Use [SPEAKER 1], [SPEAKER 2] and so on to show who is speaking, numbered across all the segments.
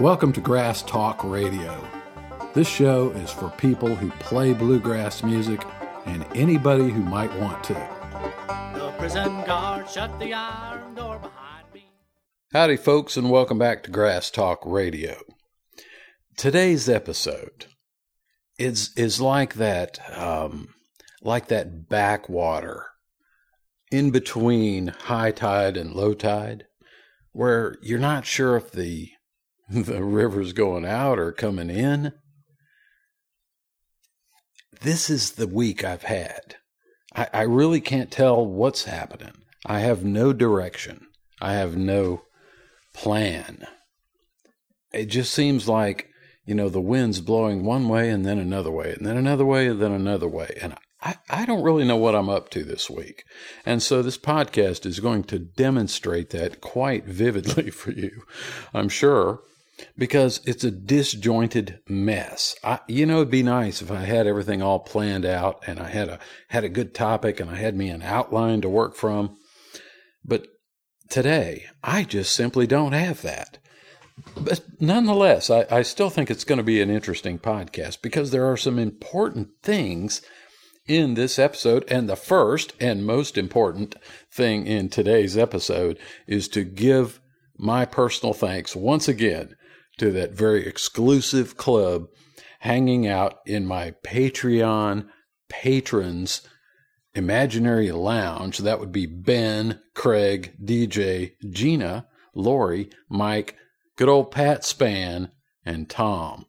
[SPEAKER 1] Welcome to Grass Talk Radio. This show is for people who play bluegrass music and anybody who might want to.
[SPEAKER 2] The prison guard shut the iron door behind me.
[SPEAKER 1] Howdy, folks, and welcome back to Grass Talk Radio. Today's episode is is like that, um, like that backwater in between high tide and low tide, where you're not sure if the the river's going out or coming in. This is the week I've had. I, I really can't tell what's happening. I have no direction. I have no plan. It just seems like, you know, the wind's blowing one way and then another way, and then another way, and then another way. And I, I don't really know what I'm up to this week. And so this podcast is going to demonstrate that quite vividly for you, I'm sure, because it's a disjointed mess. I, you know, it'd be nice if I had everything all planned out and I had a, had a good topic and I had me an outline to work from. But today, I just simply don't have that. But nonetheless, I, I still think it's going to be an interesting podcast because there are some important things in this episode. And the first and most important thing in today's episode is to give my personal thanks once again to that very exclusive club hanging out in my Patreon patrons imaginary lounge. That would be Ben, Craig, DJ, Gina, Lori, Mike, good old Pat Span, and Tom.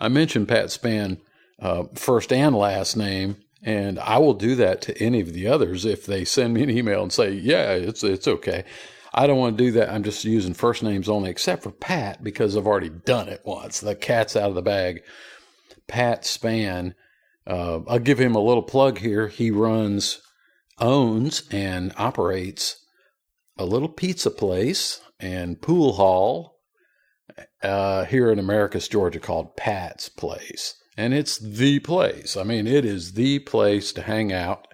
[SPEAKER 1] I mentioned Pat Span uh, first and last name, and I will do that to any of the others if they send me an email and say, "Yeah, it's it's okay." I don't want to do that. I'm just using first names only, except for Pat because I've already done it once. The cat's out of the bag. Pat Span. Uh, I'll give him a little plug here. He runs, owns, and operates a little pizza place and pool hall uh, here in Americus, Georgia, called Pat's Place. And it's the place. I mean, it is the place to hang out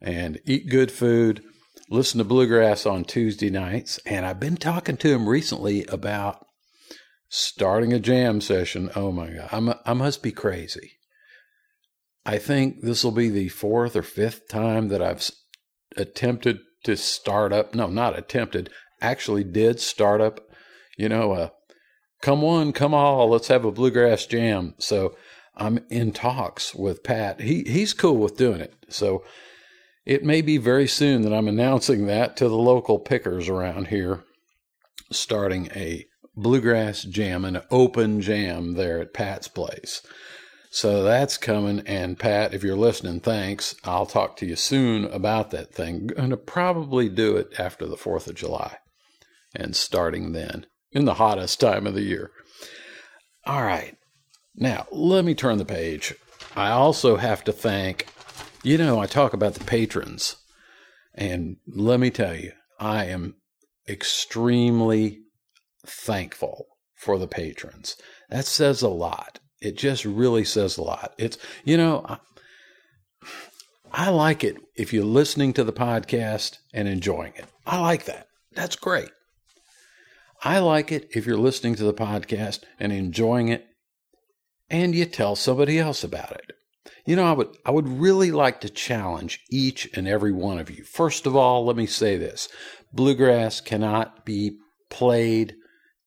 [SPEAKER 1] and eat good food, listen to bluegrass on Tuesday nights. And I've been talking to him recently about starting a jam session. Oh my God, I'm, I must be crazy. I think this will be the fourth or fifth time that I've attempted to start up. No, not attempted, actually did start up, you know, a come one, come all, let's have a bluegrass jam. So I'm in talks with Pat. He he's cool with doing it. So it may be very soon that I'm announcing that to the local pickers around here, starting a bluegrass jam, an open jam there at Pat's place. So that's coming. And Pat, if you're listening, thanks. I'll talk to you soon about that thing. Going to probably do it after the 4th of July and starting then in the hottest time of the year. All right. Now, let me turn the page. I also have to thank, you know, I talk about the patrons. And let me tell you, I am extremely thankful for the patrons. That says a lot. It just really says a lot. It's, you know, I, I like it if you're listening to the podcast and enjoying it. I like that. That's great. I like it if you're listening to the podcast and enjoying it and you tell somebody else about it. You know, I would I would really like to challenge each and every one of you. First of all, let me say this. Bluegrass cannot be played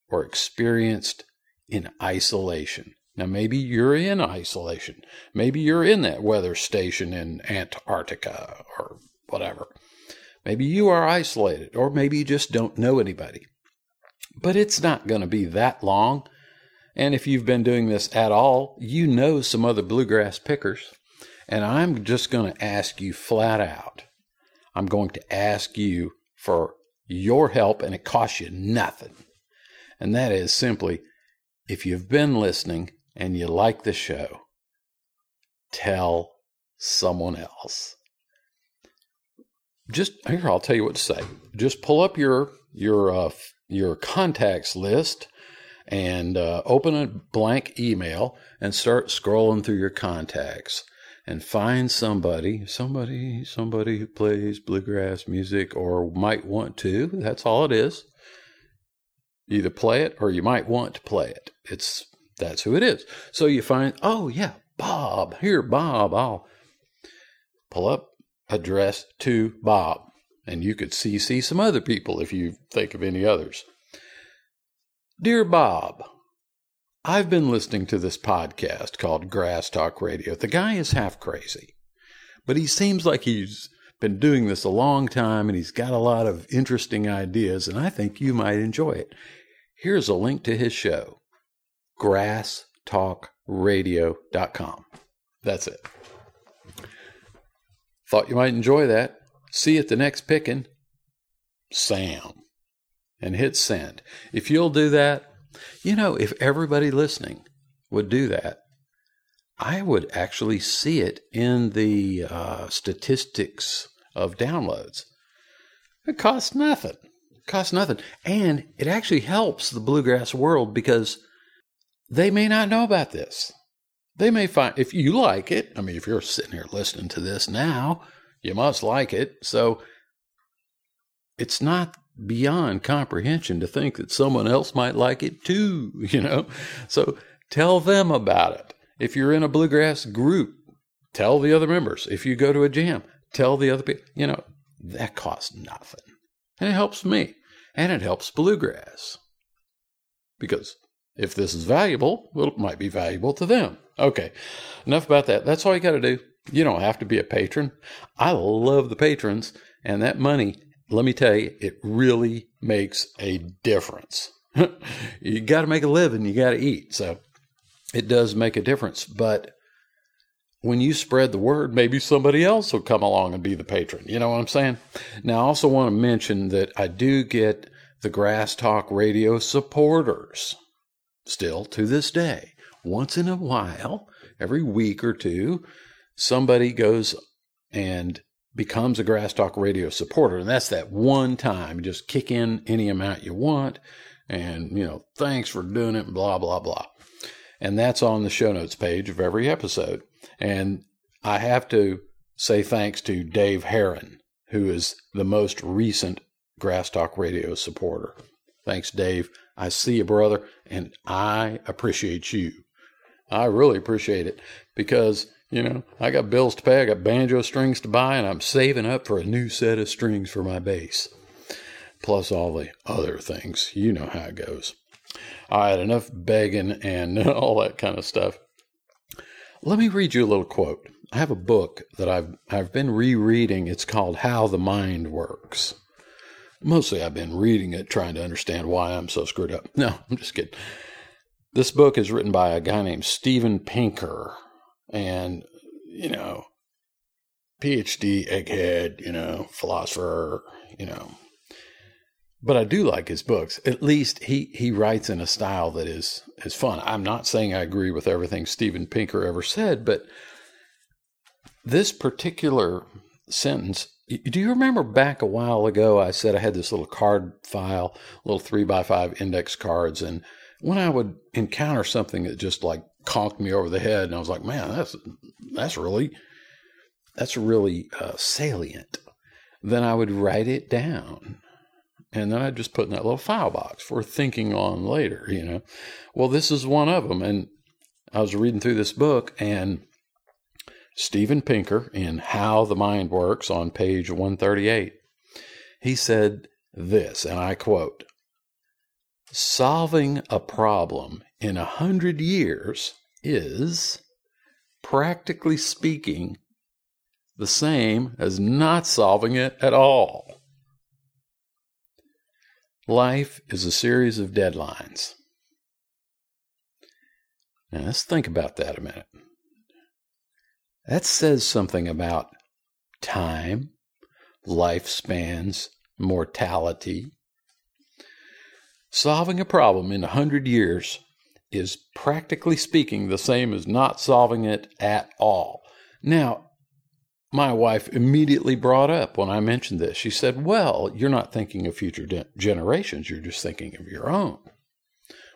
[SPEAKER 1] or experienced in isolation. Now, maybe you're in isolation. Maybe you're in that weather station in Antarctica or whatever. Maybe you are isolated, or maybe you just don't know anybody. But it's not going to be that long. And if you've been doing this at all, you know some other bluegrass pickers. And I'm just going to ask you flat out I'm going to ask you for your help, and it costs you nothing. And that is simply if you've been listening and you like the show, tell someone else. Just here, I'll tell you what to say. Just pull up your your uh, your contacts list and uh, open a blank email and start scrolling through your contacts and find somebody, somebody, somebody who plays bluegrass music or might want to. That's all it is. either play it or you might want to play it. It's that's who it is. So you find, oh yeah, Bob. Here, Bob. I'll pull up address to Bob. And you could CC some other people if you think of any others. Dear Bob, I've been listening to this podcast called Grass Talk Radio. The guy is half crazy, but he seems like he's been doing this a long time and he's got a lot of interesting ideas, and I think you might enjoy it. Here's a link to his show grasstalkradio.com. That's it. Thought you might enjoy that. See you at the next pickin'. Sam. And hit send. If you'll do that, you know, if everybody listening would do that, I would actually see it in the uh, statistics of downloads. It costs nothing. It costs nothing. And it actually helps the bluegrass world because they may not know about this. They may find, if you like it, I mean, if you're sitting here listening to this now, you must like it. So it's not beyond comprehension to think that someone else might like it too, you know? So tell them about it. If you're in a bluegrass group, tell the other members. If you go to a jam, tell the other people. You know, that costs nothing. And it helps me. And it helps bluegrass. Because if this is valuable, well, it might be valuable to them. Okay, enough about that. That's all you got to do. You don't have to be a patron. I love the patrons, and that money, let me tell you, it really makes a difference. you got to make a living, you got to eat. So it does make a difference. But when you spread the word, maybe somebody else will come along and be the patron. You know what I'm saying? Now, I also want to mention that I do get the Grass Talk Radio supporters still to this day. Once in a while, every week or two, somebody goes and becomes a Grass Talk Radio supporter. And that's that one time. You just kick in any amount you want. And, you know, thanks for doing it, blah, blah, blah. And that's on the show notes page of every episode. And I have to say thanks to Dave Heron, who is the most recent Grass Talk Radio supporter. Thanks, Dave. I see you, brother, and I appreciate you. I really appreciate it because, you know, I got bills to pay, I got banjo strings to buy, and I'm saving up for a new set of strings for my bass. Plus all the other things. You know how it goes. All right, enough begging and all that kind of stuff. Let me read you a little quote. I have a book that I've I've been rereading. It's called How the Mind Works. Mostly I've been reading it trying to understand why I'm so screwed up. No, I'm just kidding. This book is written by a guy named Steven Pinker and you know PhD egghead, you know, philosopher, you know. But I do like his books. At least he he writes in a style that is is fun. I'm not saying I agree with everything Steven Pinker ever said, but this particular sentence do you remember back a while ago I said I had this little card file, little three by five index cards, and when I would encounter something that just like conked me over the head, and I was like, man, that's that's really that's really uh, salient. Then I would write it down, and then I'd just put in that little file box for thinking on later. You know, well, this is one of them, and I was reading through this book and Steven Pinker in How the Mind Works on page 138. He said this, and I quote Solving a problem in a hundred years is, practically speaking, the same as not solving it at all. Life is a series of deadlines. Now, let's think about that a minute. That says something about time, lifespans, mortality. Solving a problem in a hundred years is practically speaking the same as not solving it at all. Now, my wife immediately brought up when I mentioned this. She said, Well, you're not thinking of future de- generations, you're just thinking of your own.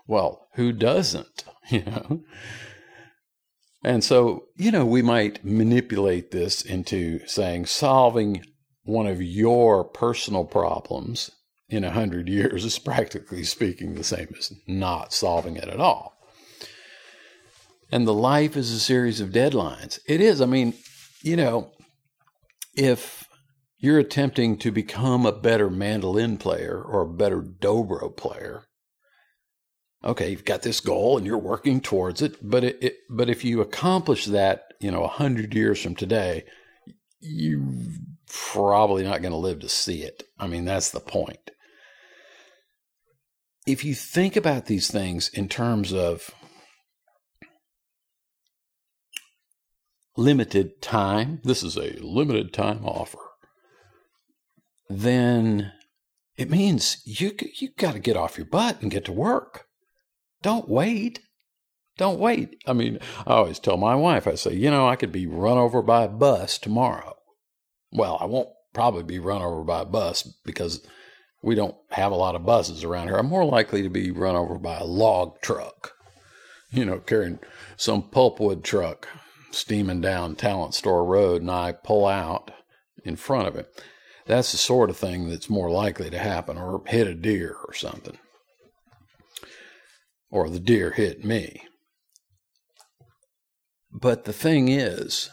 [SPEAKER 1] Well, who doesn't? You know? And so, you know, we might manipulate this into saying solving one of your personal problems in a hundred years is practically speaking the same as not solving it at all. And the life is a series of deadlines. It is. I mean, you know, if you're attempting to become a better mandolin player or a better dobro player, okay, you've got this goal and you're working towards it. But it, it but if you accomplish that, you know, a hundred years from today, you're probably not going to live to see it. I mean, that's the point. If you think about these things in terms of limited time, this is a limited time offer, then it means you you got to get off your butt and get to work. Don't wait. Don't wait. I mean, I always tell my wife, I say, you know, I could be run over by a bus tomorrow. Well, I won't probably be run over by a bus because we don't have a lot of buses around here. I'm more likely to be run over by a log truck, you know, carrying some pulpwood truck steaming down Talent Store Road, and I pull out in front of it. That's the sort of thing that's more likely to happen, or hit a deer or something or the deer hit me. But the thing is,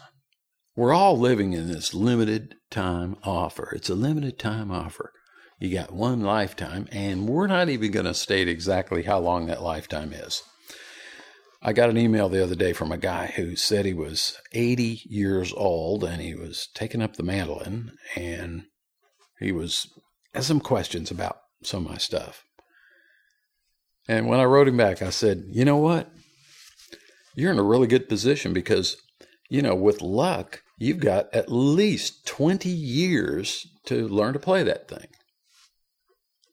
[SPEAKER 1] we're all living in this limited time offer. It's a limited time offer. You got one lifetime, and we're not even going to state exactly how long that lifetime is. I got an email the other day from a guy who said he was 80 years old and he was taking up the mandolin and he was had some questions about some of my stuff. And when I wrote him back, I said, you know what? You're in a really good position because, you know, with luck, you've got at least 20 years to learn to play that thing.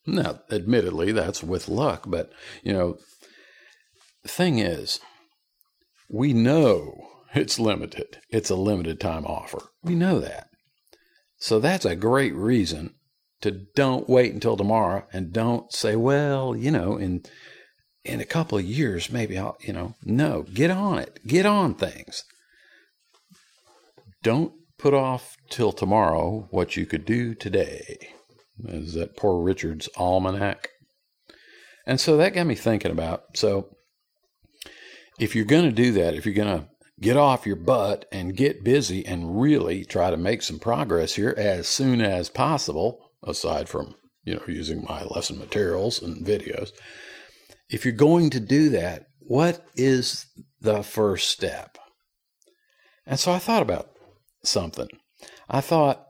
[SPEAKER 1] Now, admittedly, that's with luck, but, you know, thing is, we know it's limited. It's a limited time offer. We know that. So that's a great reason to don't wait until tomorrow and don't say, well, you know, in in a couple of years, maybe I'll, you know, no, get on it. Get on things. Don't put off till tomorrow what you could do today. Is that poor Richard's almanac? And so that got me thinking about so if you're going to do that, if you're going to get off your butt and get busy and really try to make some progress here as soon as possible, aside from, you know, using my lesson materials and videos, if you're going to do that, what is the first step? And so I thought about something. I thought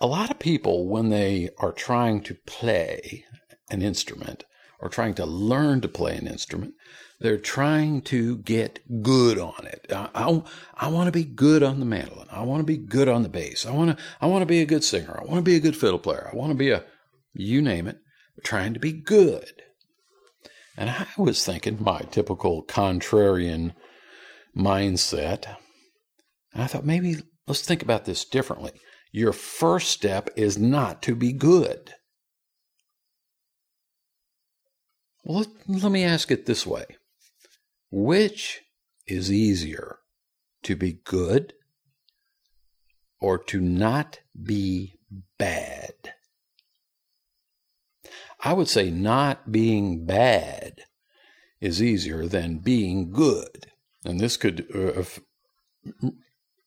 [SPEAKER 1] a lot of people, when they are trying to play an instrument or trying to learn to play an instrument, they're trying to get good on it. I, I, I want to be good on the mandolin. I want to be good on the bass. I want to I want to be a good singer. I want to be a good fiddle player. I want to be a you name it, trying to be good. And I was thinking my typical contrarian mindset. And I thought maybe let's think about this differently. Your first step is not to be good. Well, let, let me ask it this way Which is easier, to be good or to not be bad? I would say not being bad is easier than being good. And this could uh,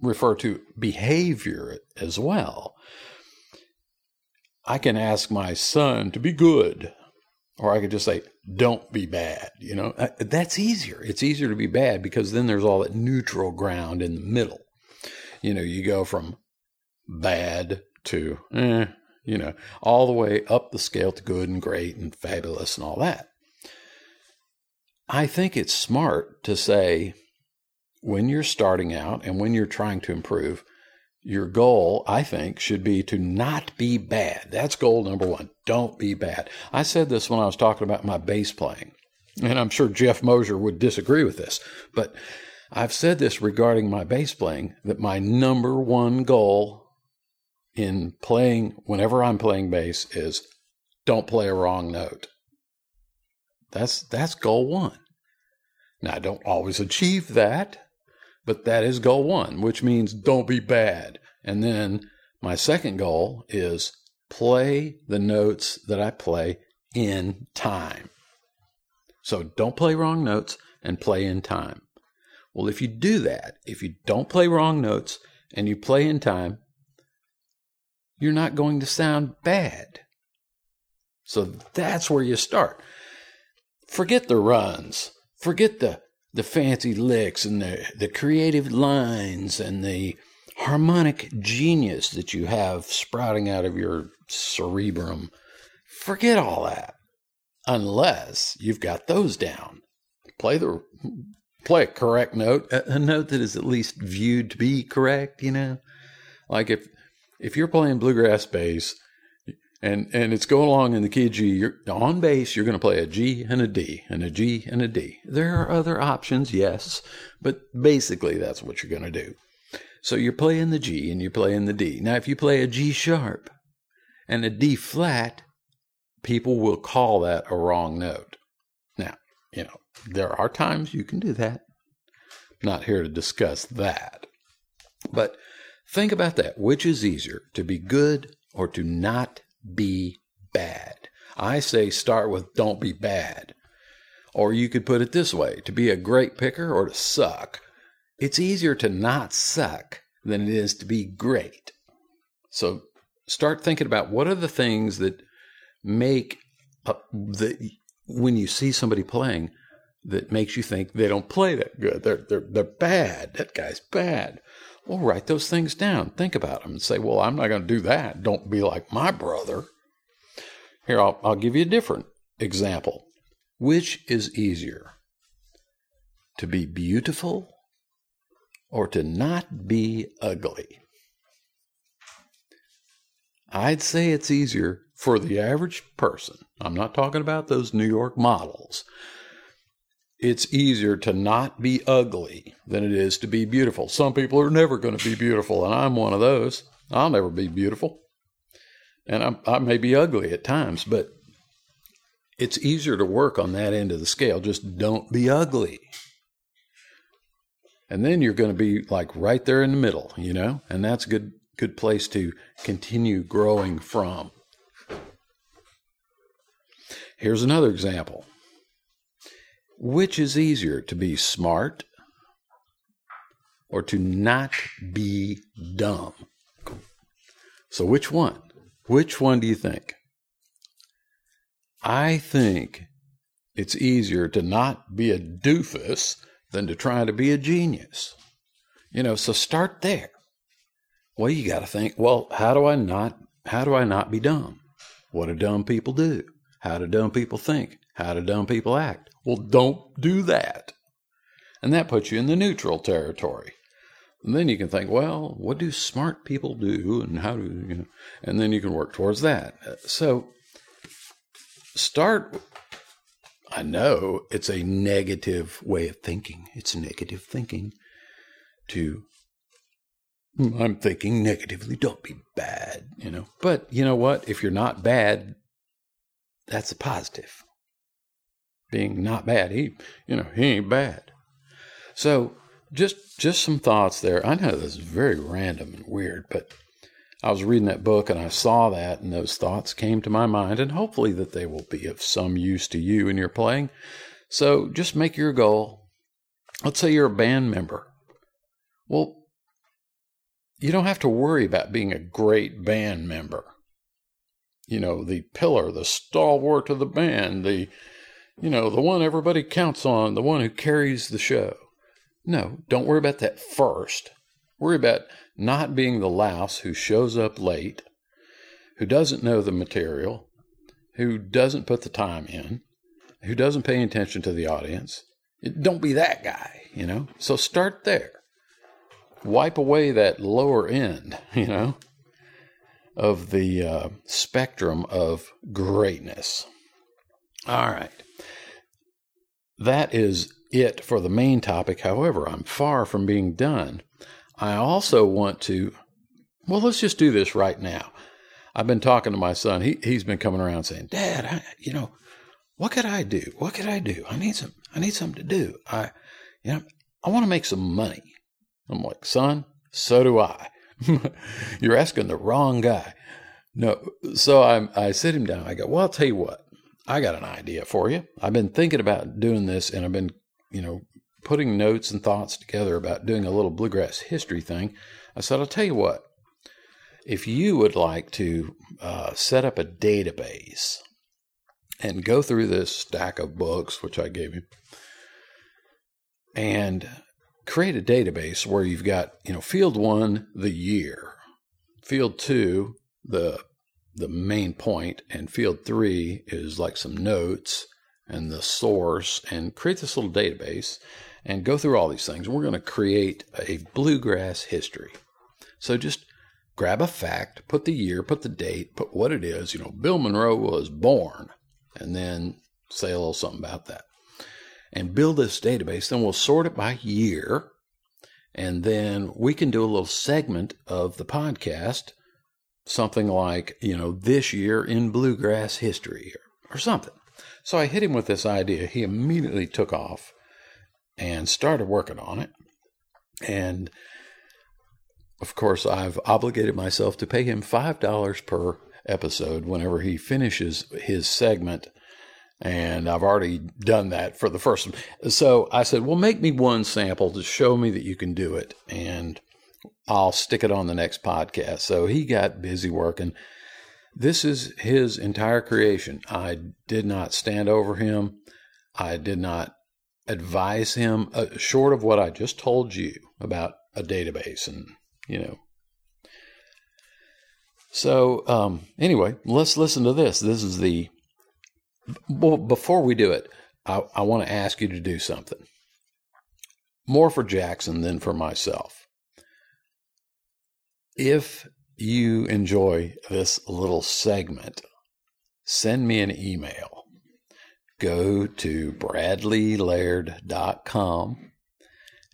[SPEAKER 1] refer to behavior as well. I can ask my son to be good, or I could just say, don't be bad. You know, uh, that's easier. It's easier to be bad because then there's all that neutral ground in the middle. You know, you go from bad to, eh, you know, all the way up the scale to good and great and fabulous and all that. I think it's smart to say when you're starting out and when you're trying to improve, your goal, I think, should be to not be bad. That's goal number one. Don't be bad. I said this when I was talking about my bass playing, and I'm sure Jeff Mosier would disagree with this, but I've said this regarding my bass playing that my number one goal in playing, whenever I'm playing bass, is don't play a wrong note. That's that's goal one. Now I don't always achieve that, but that is goal one, which means don't be bad. And then My second goal is play the notes that I play in time. So don't play wrong notes and play in time. Well, if you do that, if you don't play wrong notes and you play in time, you're not going to sound bad. So that's where you start. Forget the runs. Forget the the fancy licks and the, the creative lines and the harmonic genius that you have sprouting out of your cerebrum. Forget all that. Unless you've got those down. Play the play a correct note, a, a note that is at least viewed to be correct, you know? Like if if you're playing bluegrass bass and and it's going along in the key G, you're on bass, you're going to play a G and a D and a G and a D. There are other options, yes, but basically that's what you're going to do. So you're playing the G and you're playing the D. Now if you play a G sharp and a D flat, people will call that a wrong note. Now, you know, there are times you can do that. Not here to discuss that. But think about that. Which is easier, to be good or to not be bad. I say start with don't be bad. Or you could put it this way to be a great picker or to suck. It's easier to not suck than it is to be great. So start thinking about what are the things that make uh, the when you see somebody playing that makes you think they don't play that good. They're they're they're bad. That guy's bad. Well, write those things down. Think about them and say, well, I'm not going to do that. Don't be like my brother. Here, I'll, I'll give you a different example. Which is easier? To be beautiful or to not be ugly? I'd say it's easier for the average person. I'm not talking about those New York models it's easier to not be ugly than it is to be beautiful. Some people are never going to be beautiful, and I'm one of those. I'll never be beautiful. And I'm, I may be ugly at times, but it's easier to work on that end of the scale. Just don't be ugly. And then you're going to be like right there in the middle, you know? And that's a good good place to continue growing from. Here's another example. Which is easier, to be smart or to not be dumb? So, which one? Which one do you think? I think it's easier to not be a doofus than to try to be a genius. You know, so start there. Well, you got to think, well, how do I not how do I not be dumb? What do dumb people do? How do dumb people think? How do dumb people act? Well, don't do that. And that puts you in the neutral territory. And then you can think, well, what do smart people do and how do you know, and then you can work towards that. So start I know it's a negative way of thinking. It's negative thinking to hmm, I'm thinking negatively, don't be bad, you know. But you know what? If you're not bad, that's a positive being not bad. He, you know, he ain't bad. So just just some thoughts there. I know this is very random and weird, but I was reading that book and I saw that, and those thoughts came to my mind, and hopefully that they will be of some use to you in your playing. So just make your goal. Let's say you're a band member. Well, you don't have to worry about being a great band member. You know, the pillar, the stalwart of the band, the you know, the one everybody counts on, the one who carries the show. No, don't worry about that first. Worry about not being the louse who shows up late, who doesn't know the material, who doesn't put the time in, who doesn't pay attention to the audience. Don't be that guy, you know? So start there. Wipe away that lower end, you know, of the uh, spectrum of greatness. All right. That is it for the main topic. However, I'm far from being done. I also want to, well, let's just do this right now. I've been talking to my son. He, he's been coming around saying, Dad, I, you know, what could I do? What could I do? I need some, I need something to do. I, you know, I want to make some money. I'm like, son, so do I. You're asking the wrong guy. No. So I, I sit him down. I go, well, I'll tell you what. I got an idea for you. I've been thinking about doing this and I've been, you know, putting notes and thoughts together about doing a little bluegrass history thing. I said, I'll tell you what. If you would like to uh, set up a database and go through this stack of books, which I gave you, and create a database where you've got, you know, field one, the year, field two, the the main point, and field three is like some notes and the source, and create this little database and go through all these things. We're going to create a bluegrass history. So just grab a fact, put the year, put the date, put what it is. You know, Bill Monroe was born, and then say a little something about that. And build this database. Then we'll sort it by year. And then we can do a little segment of the podcast, something like, you know, this year in bluegrass history or, or something. So I hit him with this idea. He immediately took off and started working on it. And of course, I've obligated myself to pay him $5 per episode whenever he finishes his segment. And I've already done that for the first one. So I said, well, make me one sample to show me that you can do it. And I'll stick it on the next podcast. So he got busy working. This is his entire creation. I did not stand over him. I did not advise him, uh, short of what I just told you about a database and you know. So um, anyway, let's listen to this. This is the. Well, before we do it, I, I want to ask you to do something. More for Jackson than for myself. If you enjoy this little segment, send me an email. Go to bradleylaird.com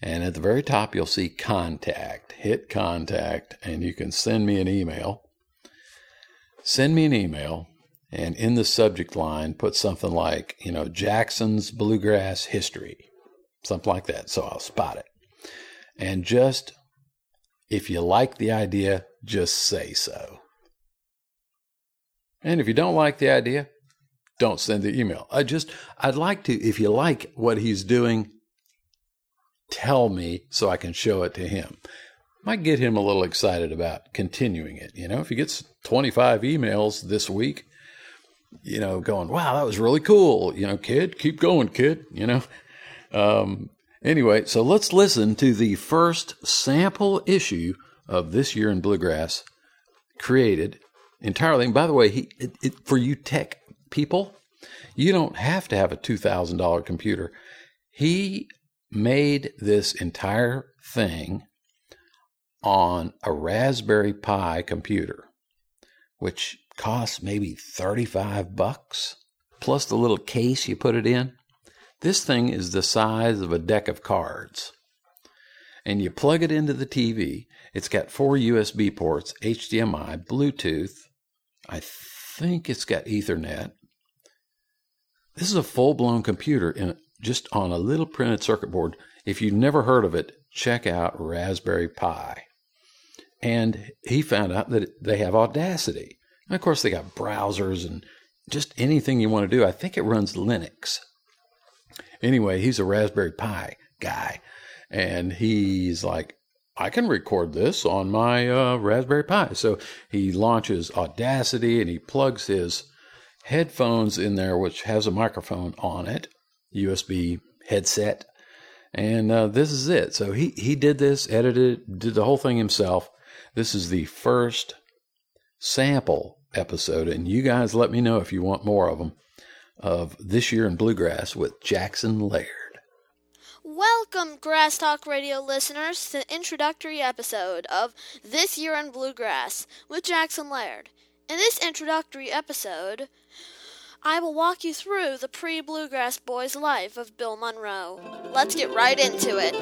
[SPEAKER 1] and at the very top, you'll see contact. Hit contact, and you can send me an email. Send me an email, and in the subject line, put something like, you know, Jackson's Bluegrass History, something like that. So I'll spot it. And just, if you like the idea, just say so. And if you don't like the idea, don't send the email. I just, I'd like to, if you like what he's doing, tell me so I can show it to him. Might get him a little excited about continuing it. You know, if he gets 25 emails this week, you know, going, wow, that was really cool. You know, kid, keep going, kid, you know. Um, anyway, so let's listen to the first sample issue of This Year in Bluegrass created entirely. And by the way, he, it, it, for you tech people, you don't have to have a $2,000 computer. He made this entire thing on a Raspberry Pi computer, which costs maybe 35 bucks, plus the little case you put it in. This thing is the size of a deck of cards. And you plug it into the TV. It's got four USB ports, HDMI, Bluetooth. I think it's got Ethernet. This is a full blown computer in just on a little printed circuit board. If you've never heard of it, check out Raspberry Pi. And he found out that they have Audacity. And of course, they got browsers and just anything you want to do. I think it runs Linux. Anyway, he's a Raspberry Pi guy. And he's like, I can record this on my uh, Raspberry Pi. So he launches Audacity and he plugs his headphones in there, which has a microphone on it USB headset. And uh, this is it. So he, he did this, edited, did the whole thing himself. This is the first sample episode. And you guys let me know if you want more of them of This Year in Bluegrass with Jackson Laird.
[SPEAKER 3] Welcome, Grass Talk Radio listeners, to the introductory episode of This Year in Bluegrass with Jackson Laird. In this introductory episode, I will walk you through the pre Bluegrass Boys life of Bill Monroe. Let's get right into it.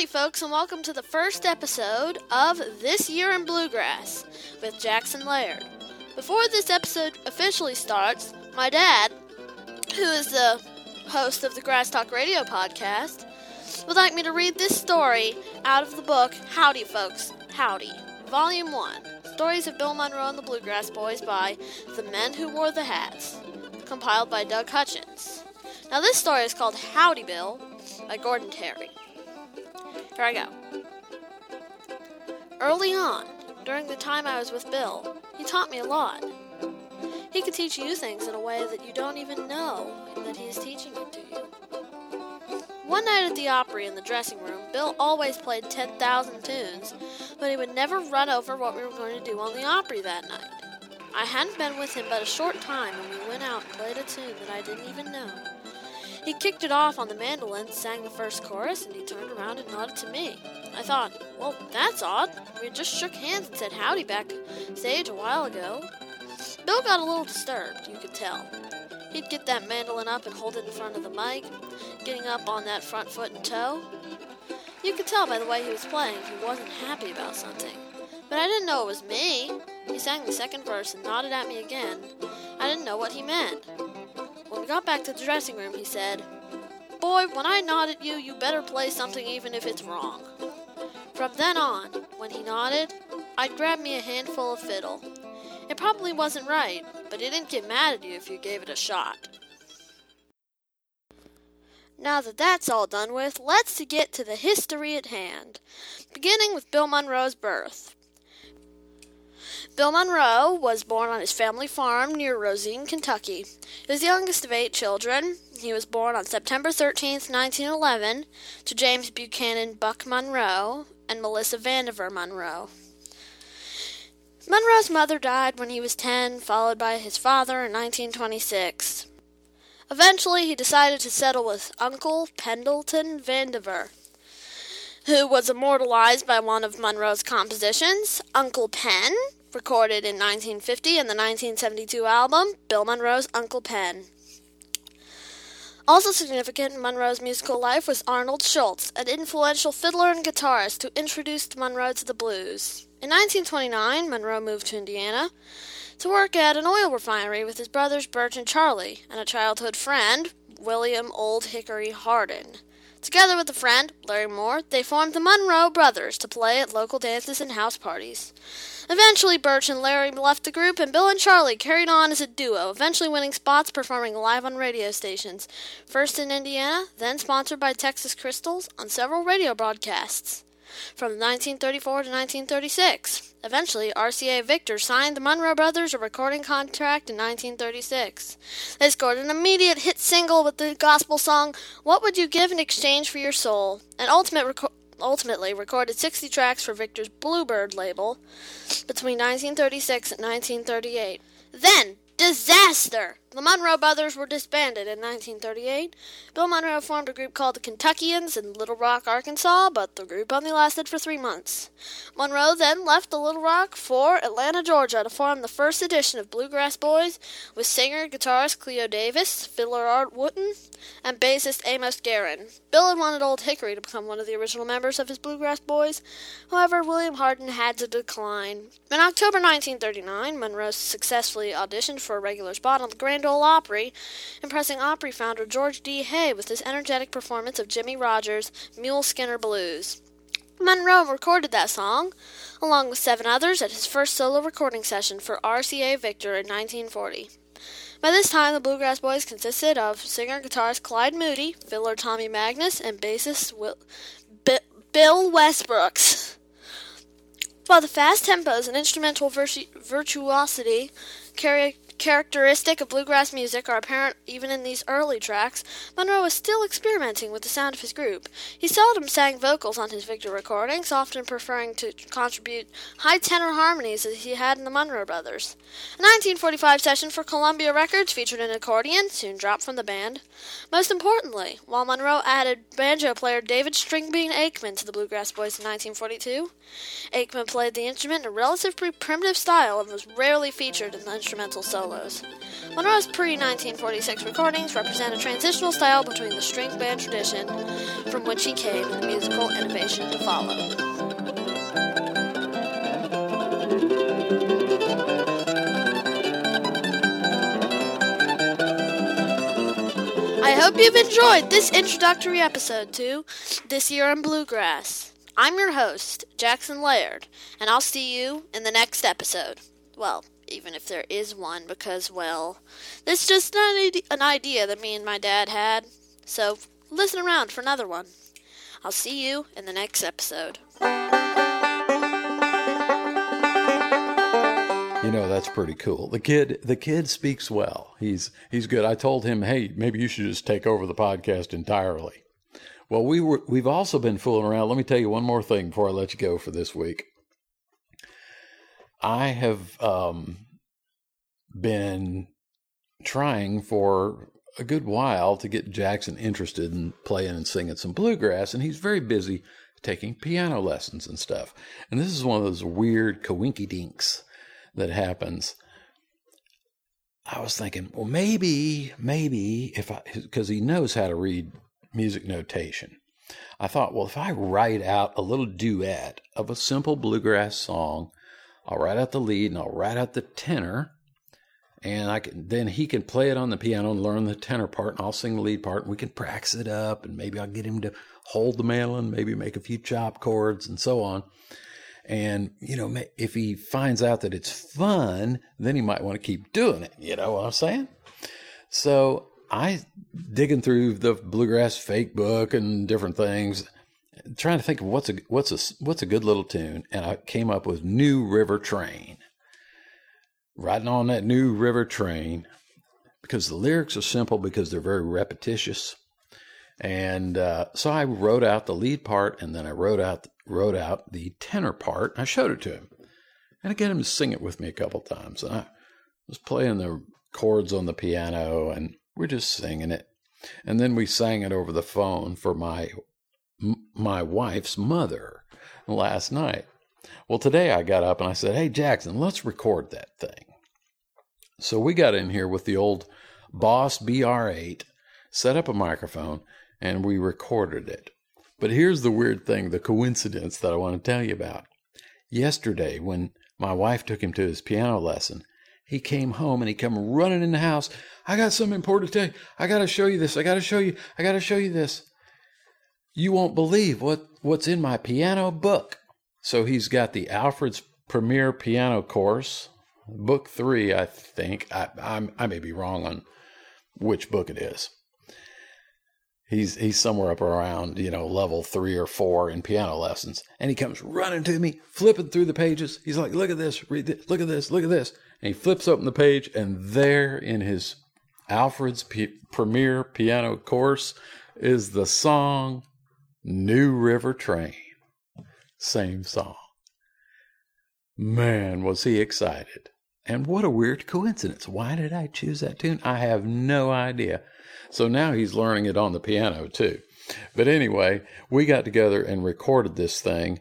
[SPEAKER 3] Howdy, folks, and welcome to the first episode of This Year in Bluegrass with Jackson Laird. Before this episode officially starts, my dad who is the host of the Grass Talk Radio podcast, would like me to read this story out of the book Howdy Folks, Howdy, Volume 1 Stories of Bill Monroe and the Bluegrass Boys by The Men Who Wore the Hats, compiled by Doug Hutchins. Now, this story is called Howdy Bill by Gordon Terry. Here I go. Early on, during the time I was with Bill, he taught me a lot. He could teach you things in a way that you don't even know that he is teaching it to you. One night at the Opry in the dressing room, Bill always played 10,000 tunes, but he would never run over what we were going to do on the Opry that night. I hadn't been with him but a short time when we went out and played a tune that I didn't even know. He kicked it off on the mandolin, sang the first chorus, and he turned around and nodded to me. I thought, well, that's odd. We just shook hands and said howdy backstage a while ago. Bill got a little disturbed, you could tell. He'd get that mandolin up and hold it in front of the mic, getting up on that front foot and toe. You could tell by the way he was playing he wasn't happy about something. But I didn't know it was me. He sang the second verse and nodded at me again. I didn't know what he meant. Got back to the dressing room, he said, Boy, when I nod at you, you better play something even if it's wrong. From then on, when he nodded, I'd grab me a handful of fiddle. It probably wasn't right, but he didn't get mad at you if you gave it a shot. Now that that's all done with, let's get to the history at hand, beginning with Bill Monroe's birth. Bill Monroe was born on his family farm near Rosine, Kentucky. He was the youngest of eight children. He was born on September 13, 1911, to James Buchanan Buck Monroe and Melissa Vandiver Monroe. Monroe's mother died when he was 10, followed by his father in 1926. Eventually, he decided to settle with Uncle Pendleton Vandiver, who was immortalized by one of Monroe's compositions, Uncle Pen, recorded in 1950 in the 1972 album Bill Monroe's Uncle Pen. Also significant in Monroe's musical life was Arnold Shultz, an influential fiddler and guitarist who introduced Monroe to the blues. In 1929, Monroe moved to Indiana to work at an oil refinery with his brothers Birch and Charlie and a childhood friend, William Old Hickory Hardin. Together with a friend, Larry Moore, they formed the Monroe Brothers to play at local dances and house parties. Eventually, Birch and Larry left the group, and Bill and Charlie carried on as a duo, eventually winning spots performing live on radio stations, first in Indiana, then sponsored by Texas Crystals on several radio broadcasts. From 1934 to 1936. Eventually, RCA Victor signed the Monroe Brothers a recording contract in 1936. They scored an immediate hit single with the gospel song What Would You Give in Exchange for Your Soul? An ultimate reco- ultimately recorded 60 tracks for Victor's Bluebird label between 1936 and 1938. Then, disaster! The Monroe Brothers were disbanded in 1938. Bill Monroe formed a group called the Kentuckians in Little Rock, Arkansas, but the group only lasted for three months. Monroe then left the Little Rock for Atlanta, Georgia to form the first edition of Bluegrass Boys with singer guitarist Cleo Davis, fiddler Art Wooten, and bassist Amos Garren. Bill had wanted Old Hickory to become one of the original members of his Bluegrass Boys. However, William Hardin had to decline. In October 1939, Monroe successfully auditioned for a regular spot on the Grand Ole Opry, impressing Opry founder George D. Hay with his energetic performance of Jimmie Rodgers' Mule Skinner Blues. Monroe recorded that song, along with seven others, at his first solo recording session for RCA Victor in 1940. By this time, the Bluegrass Boys consisted of singer-guitarist Clyde Moody, fiddler Tommy Magness, and bassist Will, B- Bill Wesbrooks. While the fast tempos and instrumental virtu- virtuosity carry characteristic of bluegrass music are apparent even in these early tracks, Monroe was still experimenting with the sound of his group. He seldom sang vocals on his Victor recordings, often preferring to contribute high tenor harmonies as he had in the Monroe Brothers. A 1945 session for Columbia Records featured an accordion, soon dropped from the band. Most importantly, while Monroe added banjo player David Stringbean Akeman to the Bluegrass Boys in 1942, Akeman played the instrument in a relatively primitive style and was rarely featured in the instrumental solos. Monroe's pre 1946 recordings represent a transitional style between the string band tradition from which he came and the musical innovation to follow. I hope you've enjoyed this introductory episode to This Year in Bluegrass. I'm your host, Jackson Laird, and I'll see you in the next episode. Well, even if there is one, because, well, this is just an idea that me and my dad had. So listen around for another one. I'll see you in the next episode.
[SPEAKER 1] You know, that's pretty cool. The kid the kid speaks well. He's he's good. I told him, "Hey, maybe you should just take over the podcast entirely." Well, we were we've also been fooling around. Let me tell you one more thing before I let you go for this week. I have um, been trying for a good while to get Jackson interested in playing and singing some bluegrass, and he's very busy taking piano lessons and stuff. And this is one of those weird coinky dinks that happens. I was thinking, well, maybe, maybe if I, because he knows how to read music notation. I thought, well, if I write out a little duet of a simple bluegrass song, I'll write out the lead and I'll write out the tenor, and I can then he can play it on the piano and learn the tenor part, and I'll sing the lead part, and we can practice it up, and maybe I'll get him to hold the mandolin, maybe make a few chop chords, and so on. And, you know, if he finds out that it's fun, then he might want to keep doing it. You know what I'm saying? So I digging through the bluegrass fake book and different things, trying to think of what's a what's a what's a good little tune, and I came up with New River Train. Riding on that New River Train, because the lyrics are simple because they're very repetitious, and uh, so I wrote out the lead part, and then I wrote out wrote out the tenor part. I showed it to him, and I get him to sing it with me a couple times. And I was playing the chords on the piano, and we're just singing it. And then we sang it over the phone for my my wife's mother last night. Well, today I got up and I said, "Hey Jackson, let's record that thing." So we got in here with the old Boss BR8, set up a microphone, and we recorded it. But here's the weird thing, the coincidence that I want to tell you about. Yesterday, when my wife took him to his piano lesson, he came home and he come running in the house. I got something important to tell you. I got to show you this. I got to show you. I got to show you this. You won't believe what, what's in my piano book. So he's got the Alfred's Premier Piano Course, book three, I think. I, I, I may be wrong on which book it is he's he's somewhere up around you know level three or four in piano lessons and he comes running to me flipping through the pages he's like look at this read this look at this look at this and he flips open the page and there in his alfred's P- premier piano course is the song new river train same song man was he excited and what a weird coincidence why did i choose that tune i have no idea so now he's learning it on the piano too. But anyway, we got together and recorded this thing.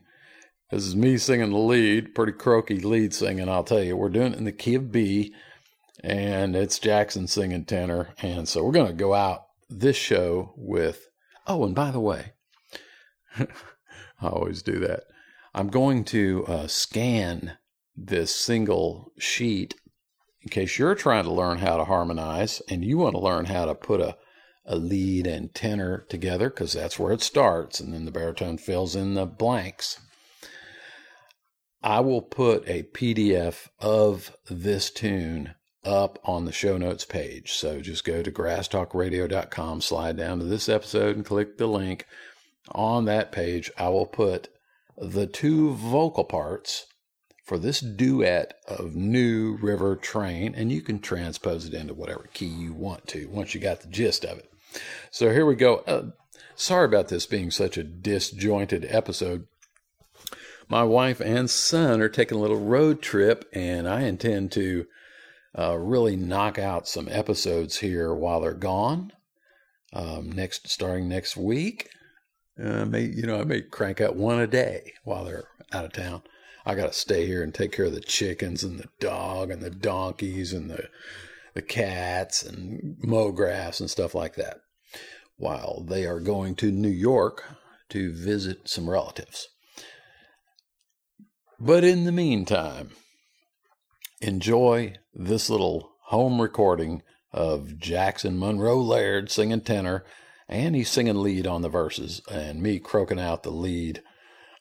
[SPEAKER 1] This is me singing the lead, pretty croaky lead singing, I'll tell you. We're doing it in the key of B, and it's Jackson singing tenor. And so we're going to go out this show with, oh, and by the way, I always do that. I'm going to uh, scan this single sheet in case you're trying to learn how to harmonize and you want to learn how to put a, a lead and tenor together, because that's where it starts, and then the baritone fills in the blanks. I will put a PDF of this tune up on the show notes page. So just go to grasstalkradio.com, slide down to this episode, and click the link. On that page, I will put the two vocal parts for this duet of New River Train, and you can transpose it into whatever key you want to once you got the gist of it. So here we go. Uh, sorry about this being such a disjointed episode. My wife and son are taking a little road trip, and I intend to uh, really knock out some episodes here while they're gone. Um, next, starting next week, uh, may you know I may crank out one a day while they're out of town. I got to stay here and take care of the chickens and the dog and the donkeys and the the cats and mow grass and stuff like that while they are going to New York to visit some relatives. But in the meantime, enjoy this little home recording of Jackson Monroe Laird singing tenor, and he's singing lead on the verses and me croaking out the lead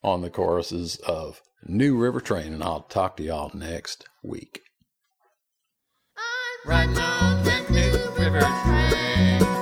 [SPEAKER 1] on the choruses of New River Train. And I'll talk to y'all next week. The New River Train.